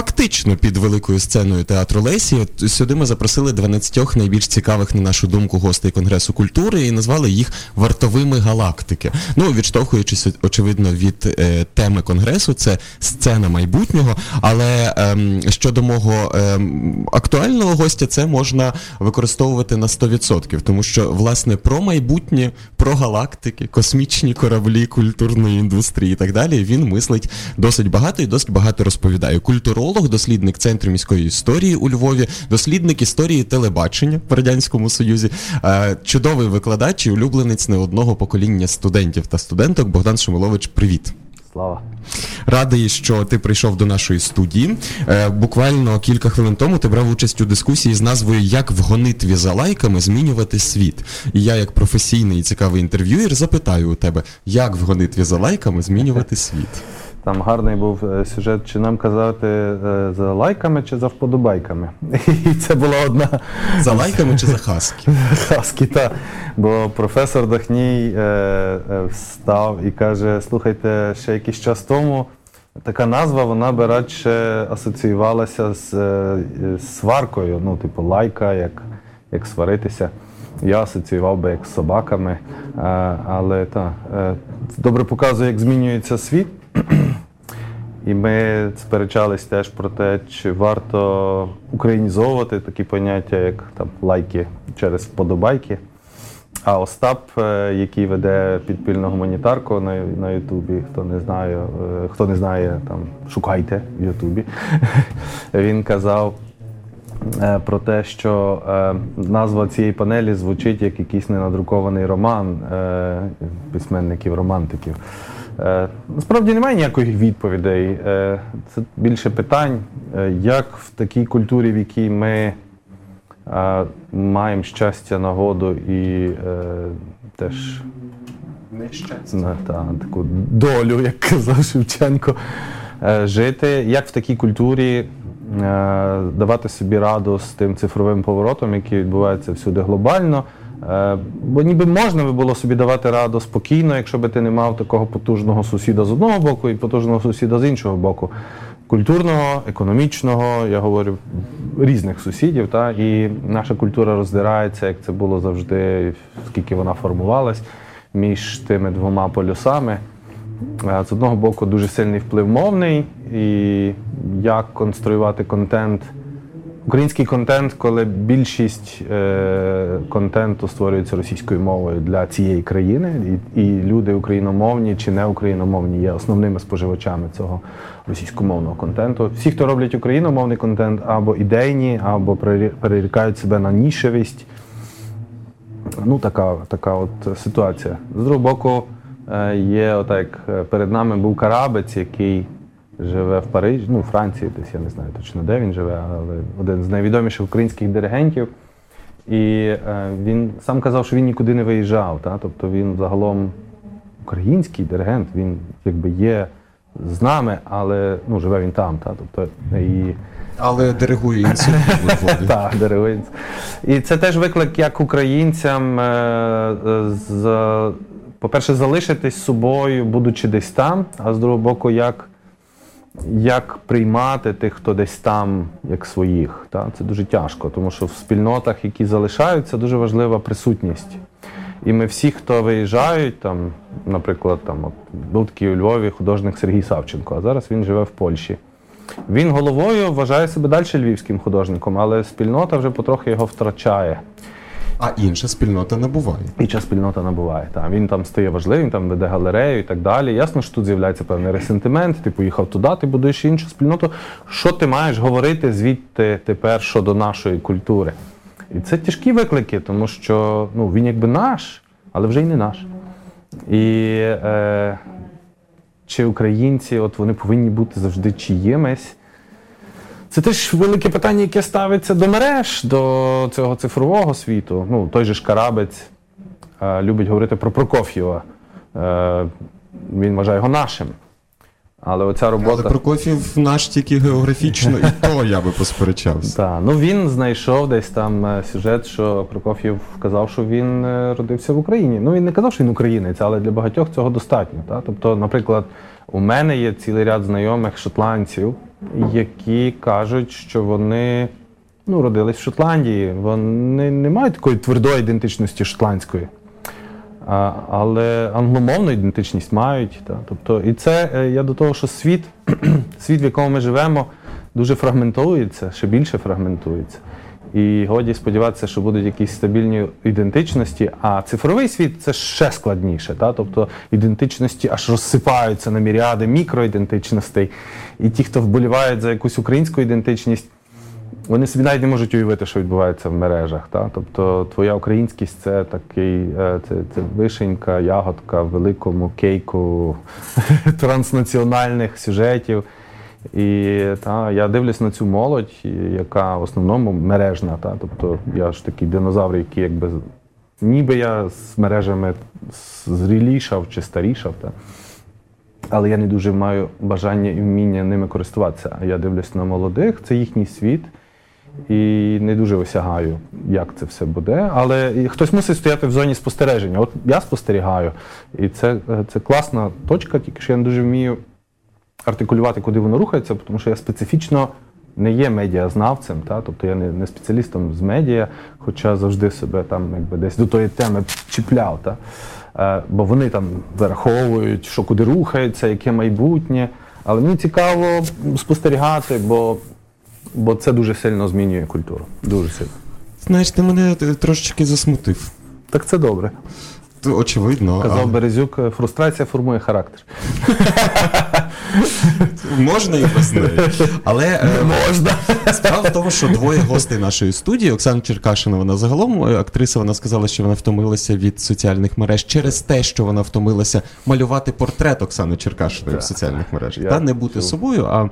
фактично під великою сценою театру Лесі. Сюди ми запросили 12 найбільш цікавих, на нашу думку, гостей Конгресу культури і назвали їх вартовими галактики. Ну, відштовхуючись, очевидно, від е, теми конгресу, це сцена майбутнього. Але е, щодо мого е, актуального гостя, це можна використовувати на 100%, тому що власне про майбутнє, про галактики, космічні кораблі культурної індустрії і так далі. Він мислить досить багато і досить багато розповідає. Культуролог, дослідник центру міської історії у Львові, дослідник історії телебачення в радянському союзі, е, чудовий викладач і улюбленець не одного покоління студентів та студенток. Богдан Шумилович, привіт. Слава. Радий, що ти прийшов до нашої студії. Е, буквально кілька хвилин тому ти брав участь у дискусії з назвою Як в гонитві за лайками змінювати світ. І я, як професійний і цікавий інтерв'юєр, запитаю у тебе, як в гонитві за лайками змінювати світ. Там гарний був е, сюжет, чи нам казати е, за лайками, чи за вподобайками. І це була одна. За лайками чи за хаски? Хаски, так. Бо професор Дахній е, встав і каже: слухайте, ще якийсь час тому така назва, вона би радше асоціювалася з сваркою, ну, типу, лайка, як, як сваритися. Я асоціював би як з собаками. Але так, добре показує, як змінюється світ. І ми сперечались теж про те, чи варто українізовувати такі поняття, як там лайки через вподобайки. А Остап, е, який веде підпільну гуманітарку на на Ютубі, хто не знає, е, хто не знає, там шукайте в Ютубі. Він казав е, про те, що назва цієї панелі звучить як якийсь ненадрукований роман письменників-романтиків. Е, насправді немає ніяких відповідей. Е, це більше питань, е, як в такій культурі, в якій ми маємо щастя, нагоду і теж Нещастя. Та, таку долю, як казав Шевченко, жити, як в такій культурі давати собі раду з тим цифровим поворотом, який відбувається всюди глобально. Е, бо ніби можна би було собі давати раду спокійно, якщо би ти не мав такого потужного сусіда з одного боку і потужного сусіда з іншого боку. Культурного, економічного, я говорю, різних сусідів. Та? І наша культура роздирається, як це було завжди, скільки вона формувалась між тими двома полюсами. Е, з одного боку, дуже сильний вплив мовний, і як конструювати контент. Український контент, коли більшість е, контенту створюється російською мовою для цієї країни, і, і люди україномовні чи не україномовні є основними споживачами цього російськомовного контенту. Всі, хто роблять україномовний контент, або ідейні, або перерікають себе на нішевість. Ну, така така от ситуація. З другого боку, е, є отак, е, перед нами був карабець, який живе в Парижі, ну, у Франції, десь я не знаю точно, де він живе, але один з найвідоміших українських диригентів. І е, він сам казав, що він нікуди не виїжджав. Та? Тобто він загалом український диригент, він якби є з нами, але ну, живе він там. Та? Тобто, і... Але диригує інсульт. Так, диригує. І це теж виклик як українцям, е, з, по-перше, залишитись собою, будучи десь там, а з другого боку, як як приймати тих, хто десь там, як своїх. Та? Це дуже тяжко, тому що в спільнотах, які залишаються, дуже важлива присутність. І ми всі, хто виїжджають, там, наприклад, там, от, був такий у Львові художник Сергій Савченко, а зараз він живе в Польщі. Він головою вважає себе далі львівським художником, але спільнота вже потрохи його втрачає. А інша спільнота набуває. Інша спільнота набуває. Так. Він там стає важливим, там веде галерею і так далі. Ясно, що тут з'являється певний ресентимент, ти поїхав туди, ти будуєш іншу спільноту. Що ти маєш говорити звідти тепер щодо нашої культури? І це тяжкі виклики, тому що ну, він якби наш, але вже й не наш. І е, чи українці от вони повинні бути завжди чиїмись. Це теж велике питання, яке ставиться до мереж, до цього цифрового світу. Ну, Той же ж Карабець е, любить говорити про Прокоф'єва. Е, він вважає його нашим. Але оця робота. Але Прокоф'єв наш тільки географічно, і то я би посперечався. Так, ну він знайшов десь там е, сюжет, що Прокоф'єв казав, що він е, родився в Україні. Ну він не казав, що він українець, але для багатьох цього достатньо. Тобто, наприклад, у мене є цілий ряд знайомих шотландців які кажуть, що вони ну, родились в Шотландії, вони не мають такої твердої ідентичності шотландської. А, але англомовну ідентичність мають. Та. Тобто, і це е, я до того, що світ, світ, в якому ми живемо, дуже фрагментується, ще більше фрагментується. І годі сподіватися, що будуть якісь стабільні ідентичності. А цифровий світ це ще складніше. Та? Тобто ідентичності аж розсипаються на міріади мікроідентичностей. І ті, хто вболівають за якусь українську ідентичність, вони собі навіть не можуть уявити, що відбувається в мережах. Та? Тобто твоя українськість це такий е, це, це вишенька, ягодка в великому кейку транснаціональних сюжетів. І та, я дивлюсь на цю молодь, яка в основному мережна. Та, Тобто я ж такий динозавр, який якби ніби я з мережами зрілішав чи старішав. Та. Але я не дуже маю бажання і вміння ними користуватися. А я дивлюсь на молодих, це їхній світ. І не дуже осягаю, як це все буде. Але хтось мусить стояти в зоні спостереження. От я спостерігаю, і це це класна точка, тільки що я не дуже вмію артикулювати, куди воно рухається, тому що я специфічно не є медіазнавцем, та? тобто я не не спеціалістом з медіа, хоча завжди себе там якби десь до тої теми чіпляв. Та? Е, бо вони там вираховують, що куди рухається, яке майбутнє. Але мені цікаво спостерігати, бо бо це дуже сильно змінює культуру. Дуже сильно. Знаєш, ти мене трошечки засмутив. Так це добре. Очевидно. Казав а... Березюк, фрустрація формує характер. Можна і без неї. Але е, можна. Справа в тому, що двоє гостей нашої студії, Оксана Черкашина, вона загалом е, актриса, вона сказала, що вона втомилася від соціальних мереж через те, що вона втомилася малювати портрет Оксани Черкашиної в соціальних мережах. Та не бути собою, а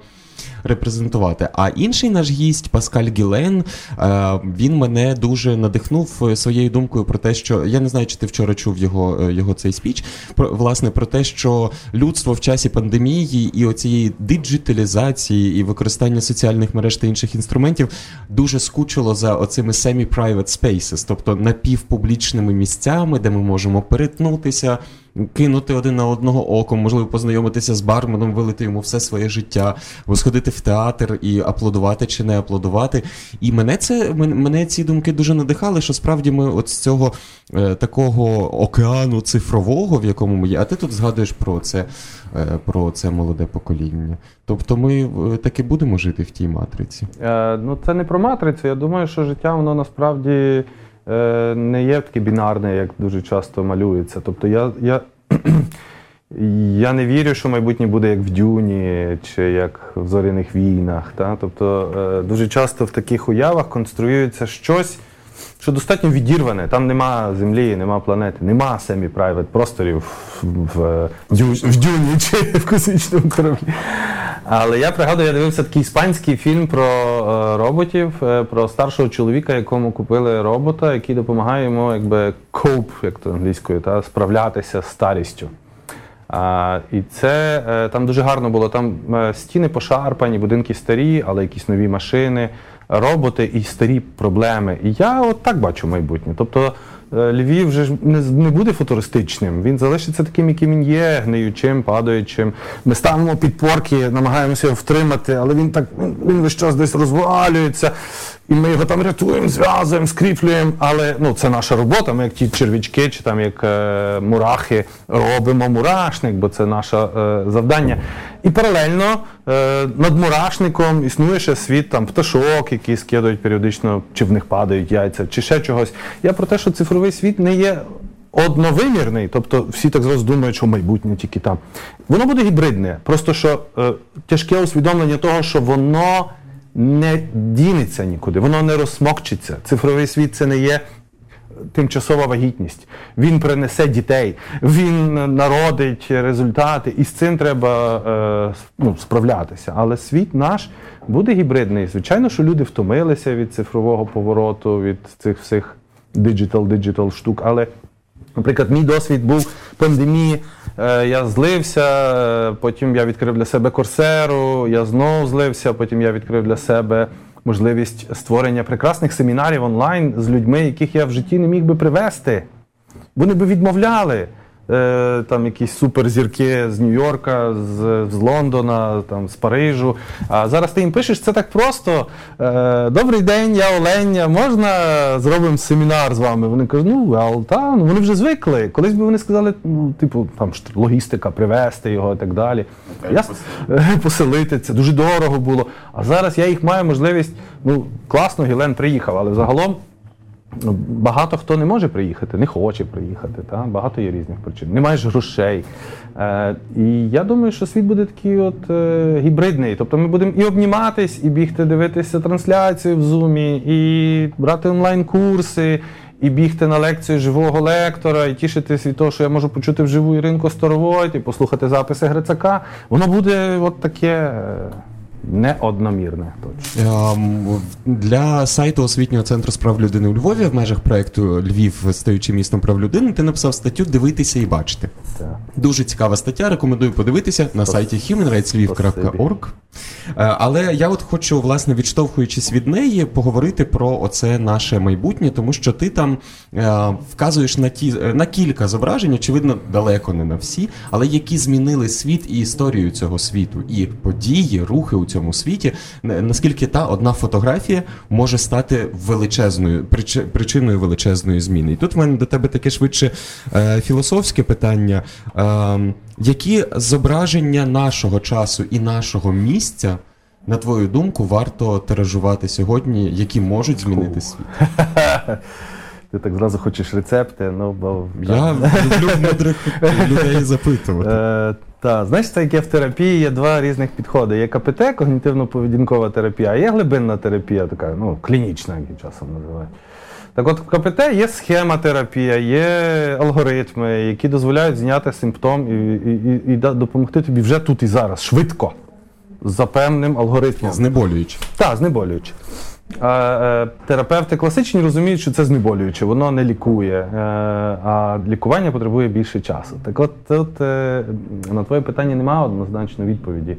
репрезентувати. А інший наш гість Паскаль Гілен, е, він мене дуже надихнув е, своєю думкою про те, що я не знаю, чи ти вчора чув його е, його цей спіч. Про власне про те, що людство в часі пандемії і оцієї диджиталізації і використання соціальних мереж та інших інструментів дуже скучило за оцими semi-private spaces, тобто напівпублічними місцями, де ми можемо перетнутися кинути один на одного оком, можливо, познайомитися з барменом, вилити йому все своє життя, сходити в театр і аплодувати чи не аплодувати. І мене це мене ці думки дуже надихали, що справді ми от з цього е, такого океану цифрового, в якому ми є, а ти тут згадуєш про це, е, про це молоде покоління. Тобто ми е, таки будемо жити в тій матриці. Е, Ну це не про матрицю. Я думаю, що життя воно насправді. Е, не є таке бінарне, як дуже часто малюється. Тобто я я, я не вірю, що майбутнє буде як в Дюні чи як в зоряних війнах. Та? Тобто е, дуже часто в таких уявах конструюється щось, що достатньо відірване. Там нема землі, нема планети, нема семі-прайвет просторів в, в, Дюні чи в космічному кораблі. Але я пригадую, я дивився такий іспанський фільм про е, роботів, е, про старшого чоловіка, якому купили робота, який допомагає йому якби коп, як то англійською, та, справлятися з старістю. А, І це е, там дуже гарно було. Там стіни пошарпані, будинки старі, але якісь нові машини, роботи і старі проблеми. І я от так бачу майбутнє. Тобто Е, Львів вже ж не не буде футуристичним. Він залишиться таким, яким він є, гниючим, падаючим. Ми ставимо підпорки, намагаємося його втримати, але він так він весь час десь розвалюється, і ми його там рятуємо, зв'язуємо, скріплюємо. Але ну, це наша робота. Ми як ті червячки чи там як е, мурахи робимо мурашник, бо це наше е, завдання. І паралельно е, над мурашником існує ще світ там пташок, які скидують періодично, чи в них падають яйця, чи ще чогось. Я про те, що цифровий світ не є одновимірний, тобто всі так зараз думають, що майбутнє тільки там. Воно буде гібридне. Просто що е, тяжке усвідомлення того, що воно не дінеться нікуди, воно не розсмокчиться. Цифровий світ це не є тимчасова вагітність. Він принесе дітей, він народить результати, і з цим треба е, ну, справлятися. Але світ наш буде гібридний. Звичайно, що люди втомилися від цифрового повороту, від цих всіх диджитал-диджитал штук. Але, наприклад, мій досвід був пандемії. Е, я злився, е, потім я відкрив для себе корсеру, я знову злився, потім я відкрив для себе можливість створення прекрасних семінарів онлайн з людьми, яких я в житті не міг би привести. Вони би відмовляли. Е, там якісь суперзірки з Нью-Йорка, з, з Лондона, там, з Парижу. А зараз ти їм пишеш, це так просто. Е, Добрий день, я Оленя, можна зробимо семінар з вами? Вони кажуть, ну, well, та, ну вони вже звикли. Колись би вони сказали, ну, типу, там логістика, привезти його і так далі. Я, с- поселити це дуже дорого було. А зараз я їх маю можливість. Ну, класно, Гілен приїхав, але загалом. Ну, Багато хто не може приїхати, не хоче приїхати. Та? Багато є різних причин. Не маєш грошей. Е, і я думаю, що світ буде такий от е, гібридний. Тобто ми будемо і обніматись, і бігти дивитися трансляцію в Зумі, і брати онлайн-курси, і бігти на лекцію живого лектора, і тішитись від того, що я можу почути вживу Іринку Сторовойт, і послухати записи Грицака. Воно буде от таке е, неодномірне точно. Ем, Для сайту освітнього центру справ людини у Львові в межах проекту Львів, стаючи містом прав людини, ти написав статтю Дивитися і бачити. Так. Дуже цікава стаття. Рекомендую подивитися на сайті humanrightslviv.org. Е, Але я от хочу, власне, відштовхуючись від неї, поговорити про оце наше майбутнє, тому що ти там е, вказуєш на ті на кілька зображень, очевидно, далеко не на всі, але які змінили світ і історію цього світу, і події, рухи у цьому світі. Наскільки та одна фотографія може стати величезною прич- причиною величезної зміни. І тут в мене до тебе таке швидше е, філософське питання. Е, які зображення нашого часу і нашого місця, на твою думку, варто тиражувати сьогодні, які можуть змінити світ? Ти так зразу хочеш рецепти, ну бо Я люблю мудрих людей запитувати. Е, та, знаєш, це як в терапії є два різних підходи. Є КПТ, когнітивно-поведінкова терапія, а є глибинна терапія, така, ну, клінічна, як часом називають. Так от в КПТ є схема терапія, є алгоритми, які дозволяють зняти симптом і, і, і, і допомогти тобі вже тут і зараз, швидко, за певним алгоритмом. Знеболюючи. Так, знеболююче. Е, терапевти класичні розуміють, що це знеболююче, воно не лікує, е, а лікування потребує більше часу. Так от тут е, на твоє питання немає однозначної відповіді.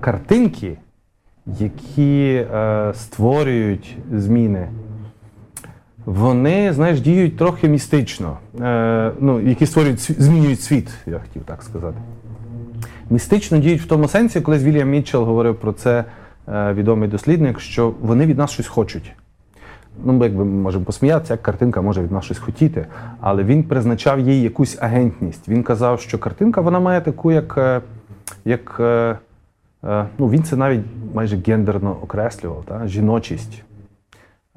Картинки, які створюють зміни, вони, знаєш, діють трохи містично, ну, які створюють змінюють світ, я хотів так сказати. Містично діють в тому сенсі, колись Вільям Мітчелл говорив про це відомий дослідник, що вони від нас щось хочуть. Ну, ми якби можемо посміятися, як картинка може від нас щось хотіти, але він призначав їй якусь агентність. Він казав, що картинка вона має таку, як, е, як е, е, ну, він це навіть майже гендерно окреслював, та? жіночість.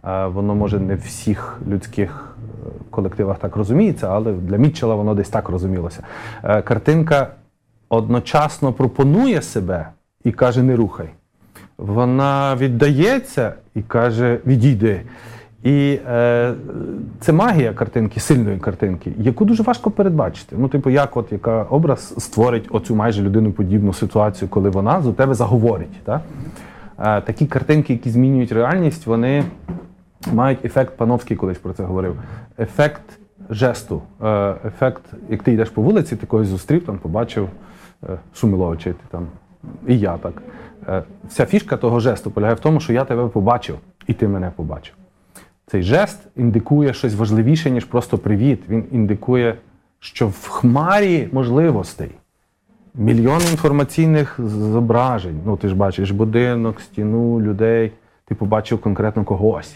Е, Воно може не в всіх людських е, колективах так розуміється, але для Мітчела воно десь так розумілося. Е, Картинка одночасно пропонує себе і каже: не рухай. Вона віддається і каже: відійди. І е, це магія картинки, сильної картинки, яку дуже важко передбачити. Ну, типу, як от яка образ створить оцю майже людиноподібну ситуацію, коли вона за тебе заговорить. Так? Е, такі картинки, які змінюють реальність, вони мають ефект Пановський колись про це говорив. Ефект жесту. Е, ефект, як ти йдеш по вулиці, ти когось зустрів, там побачив е, Шумиловича, і ти там, і я так. Е, Вся фішка того жесту полягає в тому, що я тебе побачив, і ти мене побачив. Цей жест індикує щось важливіше, ніж просто привіт. Він індикує, що в хмарі можливостей мільйон інформаційних зображень. Ну, ти ж бачиш будинок, стіну, людей. Ти побачив конкретно когось.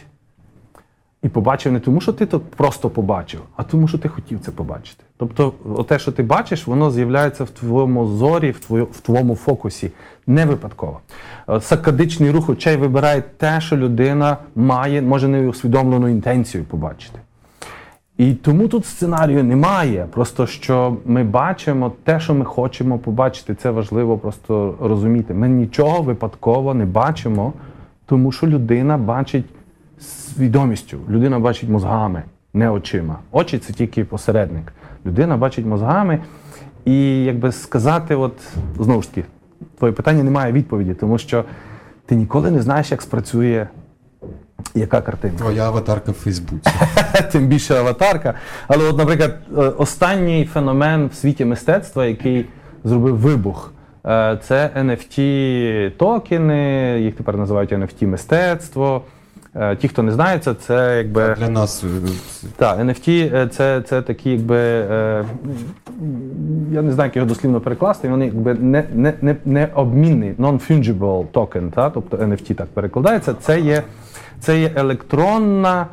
І побачив не тому, що ти то просто побачив, а тому, що ти хотів це побачити. Тобто, те, що ти бачиш, воно з'являється в твоєму зорі, в твоєму, в твоєму фокусі не випадково. Е, Сакадичний рух очей вибирає те, що людина має, може неусвідомлену інтенцію побачити. І тому тут сценарію немає. Просто що ми бачимо те, що ми хочемо побачити. Це важливо просто розуміти. Ми нічого випадково не бачимо, тому що людина бачить свідомістю, людина бачить мозгами, не очима. Очі це тільки посередник. Людина бачить мозгами. І якби сказати, от знову ж таки, твоє питання немає відповіді, тому що ти ніколи не знаєш, як спрацює яка картинка. Твоя аватарка в Фейсбуці. тим більше аватарка. Але, от, наприклад, е, останній феномен в світі мистецтва, який зробив вибух, е, це NFT токени, їх тепер називають NFT мистецтво. Е, Ті, хто не знає, це, це якби. Для нас е, Так, NFT е, це, це такі, якби. е, Я не знаю, як його дослівно перекласти. Вони якби не, не, не, не обмінний, non-fungible token, та? тобто NFT так перекладається. Це є, це є електронна,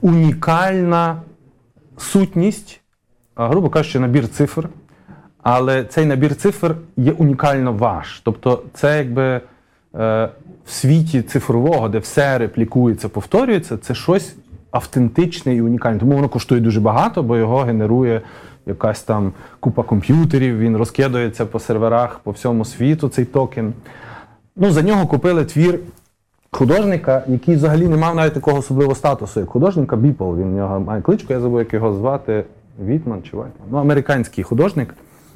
унікальна сутність, грубо кажучи, набір цифр. Але цей набір цифр є унікально ваш. Тобто, це якби е, в світі цифрового, де все реплікується, повторюється, це щось автентичне і унікальне. Тому воно коштує дуже багато, бо його генерує якась там купа комп'ютерів, він розкидається по серверах по всьому світу, цей токен. Ну, за нього купили твір художника, який взагалі не мав навіть такого особливого статусу, як художника Біпл. Він в нього має кличку, я забув, як його звати. Вітман чи Вайтман. Ну, американський художник.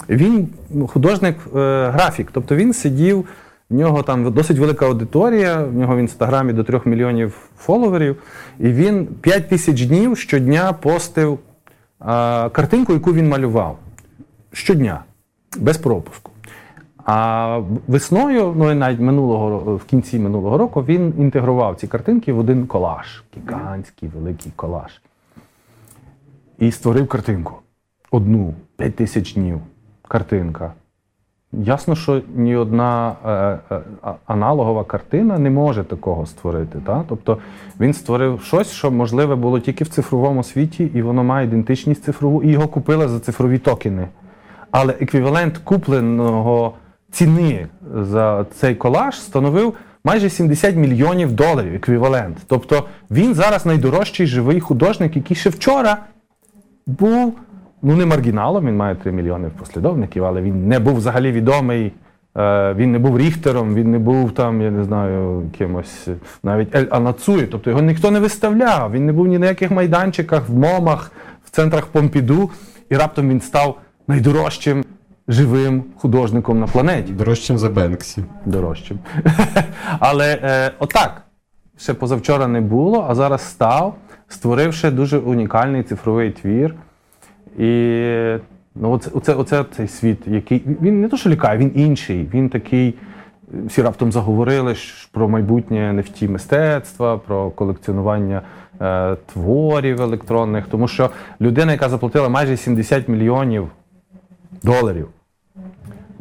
Він ну, художник е. Тобто він сидів, в нього там досить велика аудиторія, в нього в інстаграмі до 3 мільйонів фоловерів. І він 5 тисяч днів щодня постив е, картинку, яку він малював. Щодня, без пропуску. А весною, ну і навіть минулого в кінці минулого року, він інтегрував ці картинки в один колаж. Гігантський великий колаж. І створив картинку. Одну, 5 тисяч днів. Картинка. Ясно, що ні одна е, е, аналогова картина не може такого створити. Та? Тобто він створив щось, що можливе було тільки в цифровому світі, і воно має ідентичність цифрову, і його купили за цифрові токени. Але еквівалент купленого ціни за цей колаж становив майже 70 мільйонів доларів еквівалент. Тобто він зараз найдорожчий живий художник, який ще вчора був ну не маргіналом, він має 3 мільйони послідовників, але він не був взагалі відомий. е, Він не був ріхтером, він не був там, я не знаю, кимось навіть Ель Анацуї. Тобто його ніхто не виставляв. Він не був ні на яких майданчиках, в момах, в центрах Помпіду, і раптом він став найдорожчим живим художником на планеті дорожчим за Бенксі. дорожчим. Але е, отак, ще позавчора не було, а зараз став, створивши дуже унікальний цифровий твір. І ну, оце, оце, оце цей світ, який він не то, що лякає, він інший. Він такий. Всі раптом заговорили про майбутнє NFT мистецтва, про колекціонування е, творів електронних, тому що людина, яка заплатила майже 70 мільйонів доларів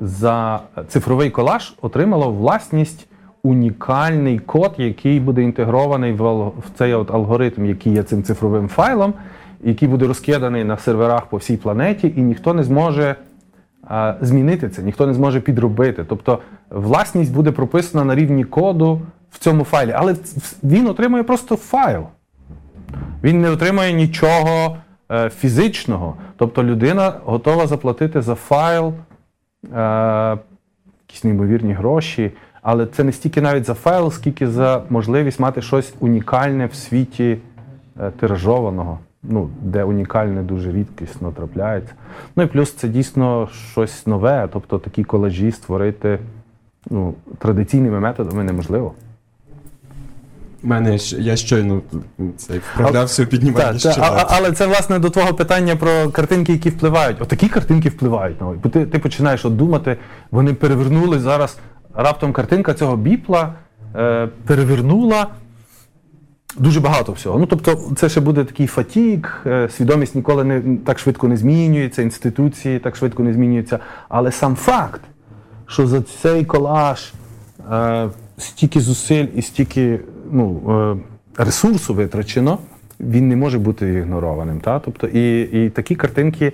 за цифровий колаж отримала власність унікальний код, який буде інтегрований в, в цей от алгоритм, який є цим цифровим файлом, який буде розкиданий на серверах по всій планеті, і ніхто не зможе змінити це, ніхто не зможе підробити. Тобто власність буде прописана на рівні коду в цьому файлі, але він отримує просто файл. Він не отримує нічого е, фізичного. Тобто людина готова заплатити за файл е, якісь неймовірні гроші. Але це не стільки навіть за файл, скільки за можливість мати щось унікальне в світі е, тиражованого, ну, де унікальне дуже рідкісно трапляється. Ну і плюс це дійсно щось нове, тобто такі колажі створити ну, традиційними методами неможливо. У мене я щойно це вправлявся у підніманні Так, це, а, але це власне до твого питання про картинки, які впливають. Отакі картинки впливають. Ну, бо ти, ти починаєш от думати, вони перевернули зараз. Раптом картинка цього біпла е, перевернула дуже багато всього. Ну тобто, це ще буде такий фатік, е, свідомість ніколи не так швидко не змінюється, інституції так швидко не змінюються. Але сам факт, що за цей колаж е, стільки зусиль і стільки ну, е, ресурсу витрачено, він не може бути ігнорованим. Та? Тобто, і, і такі картинки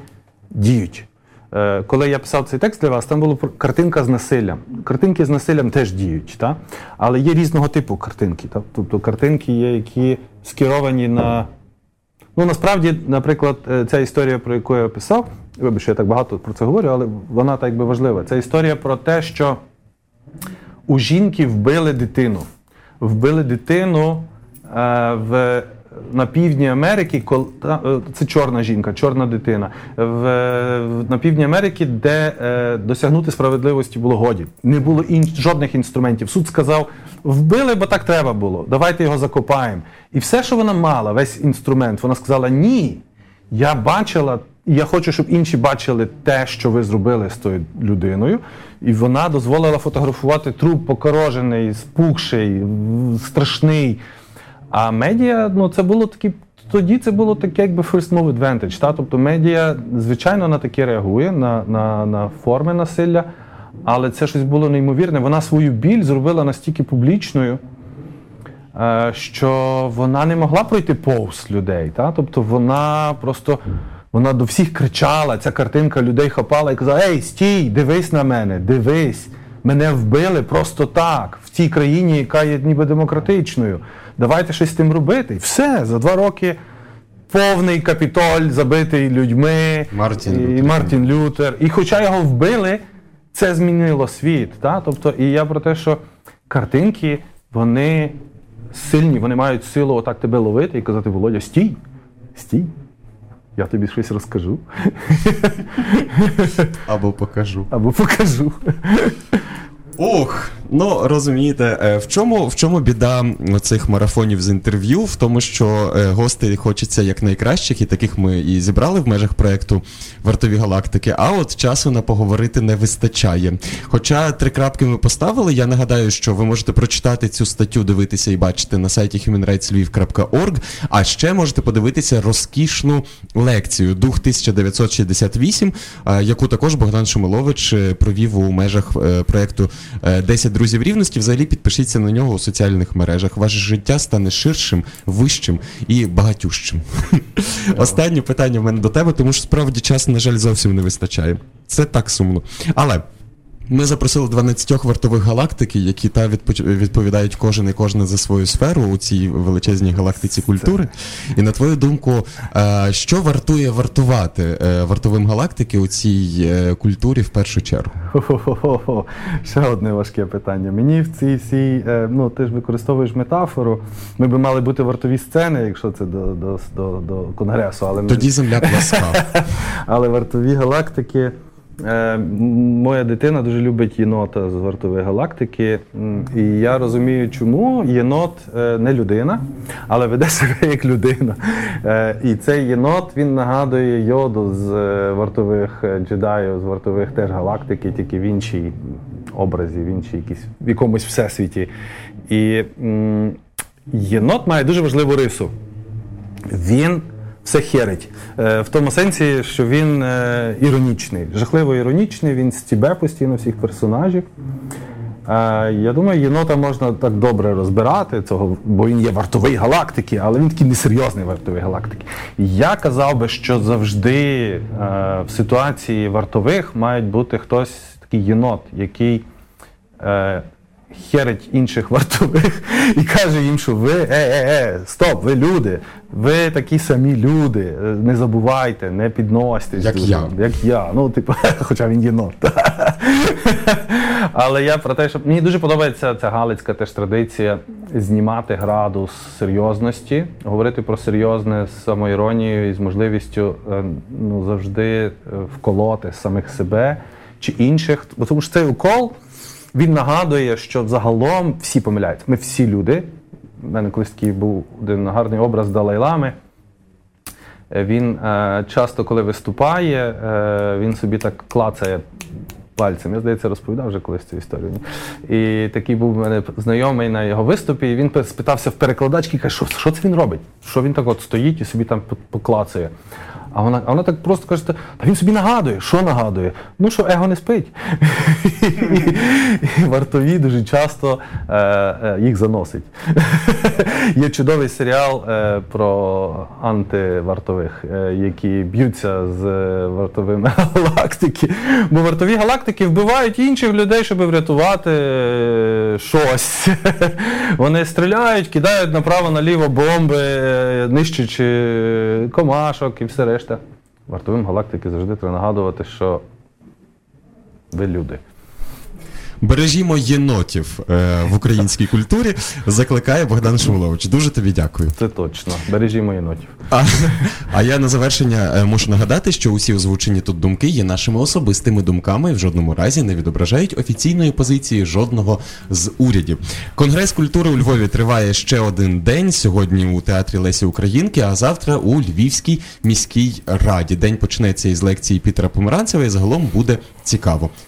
діють. Е, коли я писав цей текст для вас, там була картинка з насиллям. Картинки з насиллям теж діють, та? але є різного типу картинки. Та? Тобто картинки є, які скеровані на. Ну, насправді, наприклад, е, ця історія, про яку я писав, вибач, що я так багато про це говорю, але вона так би важлива. Це історія про те, що у жінки вбили дитину. Вбили дитину е, в, на півдні Америки, е, це чорна жінка, чорна дитина. На півдні Америки, де е, досягнути справедливості було годі. Не було ін, жодних інструментів. Суд сказав: вбили, бо так треба було. Давайте його закопаємо. І все, що вона мала, весь інструмент, вона сказала: ні. Я бачила, і я хочу, щоб інші бачили те, що ви зробили з тою людиною. І вона дозволила фотографувати труп покорожений, спухший, страшний. А медіа, ну це було такі. Тоді це було таке, якби first move advantage. Та? Тобто медіа, звичайно, на таке реагує, на, на, на форми насилля, але це щось було неймовірне. Вона свою біль зробила настільки публічною, е, що вона не могла пройти повз людей. Та? Тобто вона просто вона до всіх кричала, ця картинка людей хапала і казала: Ей, стій, дивись на мене, дивись, мене вбили просто так, в цій країні, яка є ніби демократичною. Давайте щось з тим робити. І все, за два роки. Повний капітоль забитий людьми, Мартін і Лютер. Мартін Лютер. І хоча його вбили, це змінило світ. Та? Тобто, і я про те, що картинки, вони сильні, вони мають силу отак тебе ловити і казати, Володя, стій, стій. Я тобі щось розкажу Або покажу. або покажу. Ох, ну розумієте, е, в чому в чому біда цих марафонів з інтерв'ю? В тому, що е, гостей хочеться як найкращих, і таких ми і зібрали в межах проекту Вартові галактики. А от часу на поговорити не вистачає. Хоча три крапки ми поставили. Я нагадаю, що ви можете прочитати цю статтю, дивитися і бачити на сайті humanrightslviv.org, А ще можете подивитися розкішну лекцію Дух 1968, е, яку також Богдан Шумилович провів у межах проекту е, 10 друзів рівності. Взагалі підпишіться на нього у соціальних мережах. Ваше життя стане ширшим, вищим і багатющим. Останнє питання в мене до тебе, тому що справді часу, на жаль, зовсім не вистачає. Це так сумно. Але. Ми запросили 12 вартових галактики, які та відповідають кожен і кожна за свою сферу у цій величезній галактиці культури. І на твою думку, е, що вартує вартувати е, вартовим галактики у цій е, культурі в першу чергу? Хо-хо-хо-хо. Ще одне важке питання. Мені в цій всій, ну ти ж використовуєш метафору. Ми би мали бути вартові сцени, якщо це до, до, до, до конгресу, але ми Тоді земля пласка. Але вартові галактики. Е, моя дитина дуже любить єнота з вартової галактики. І я розумію, чому єнот е, не людина, але веде себе як людина. Е, І цей єнот він нагадує йоду з вартових джедаїв, з вартових теж галактики, тільки в іншій образі, в іншій якійсь в якомусь всесвіті. І єнот має дуже важливу рису він все херить. Е, в тому сенсі, що він е, іронічний, жахливо іронічний, він стібе постійно всіх персонажів. Е, я думаю, єнота можна так добре розбирати, цього, бо він є вартовий галактики, але він такий несерйозний вартовий галактики. Я казав би, що завжди в ситуації вартових має бути хтось такий єнот, який. Херить інших вартових і каже їм, що ви е, е, е, стоп, ви люди, ви такі самі люди. е, Не забувайте, не підносьтесь. Як дуже. я. Як я. Ну, типу, хоча він єнот. Але я про те, що мені дуже подобається ця галицька теж традиція знімати градус серйозності, говорити про серйозне з самоіронією і з можливістю е, ну, завжди е, вколоти самих себе чи інших. Бо тому що цей укол. Він нагадує, що загалом всі помиляються. Ми всі люди. У мене колись такий був один гарний образ Далай-Лами. Е, Він е, часто, коли виступає, е, він собі так клацає пальцем. Я, здається, розповідав вже колись цю історію. І такий був у мене знайомий на його виступі, і він пи- спитався в перекладачки, каже, що, що це він робить? Що він так от стоїть і собі там поклацає. А вона, а вона так просто каже, та він собі нагадує, що нагадує? Ну, що его не спить. І вартові дуже часто е, е, їх заносить. Є чудовий серіал е, про антивартових, які б'ються з вартовими галактики. Бо вартові галактики вбивають інших людей, щоб врятувати щось. Вони стріляють, кидають направо-наліво бомби, нищачи комашок і все решта. Вартовим галактики завжди треба нагадувати, що ви люди. Бережімо єнотів е, в українській культурі. Закликає Богдан Шумилович. Дуже тобі дякую. Це точно. Бережімо єнотів. А, а я на завершення е, мушу нагадати, що усі озвучені тут думки є нашими особистими думками і в жодному разі не відображають офіційної позиції жодного з урядів. Конгрес культури у Львові триває ще один день. Сьогодні у театрі Лесі Українки, а завтра у Львівській міській раді. День почнеться із лекції Пітера Померанцева і загалом буде цікаво.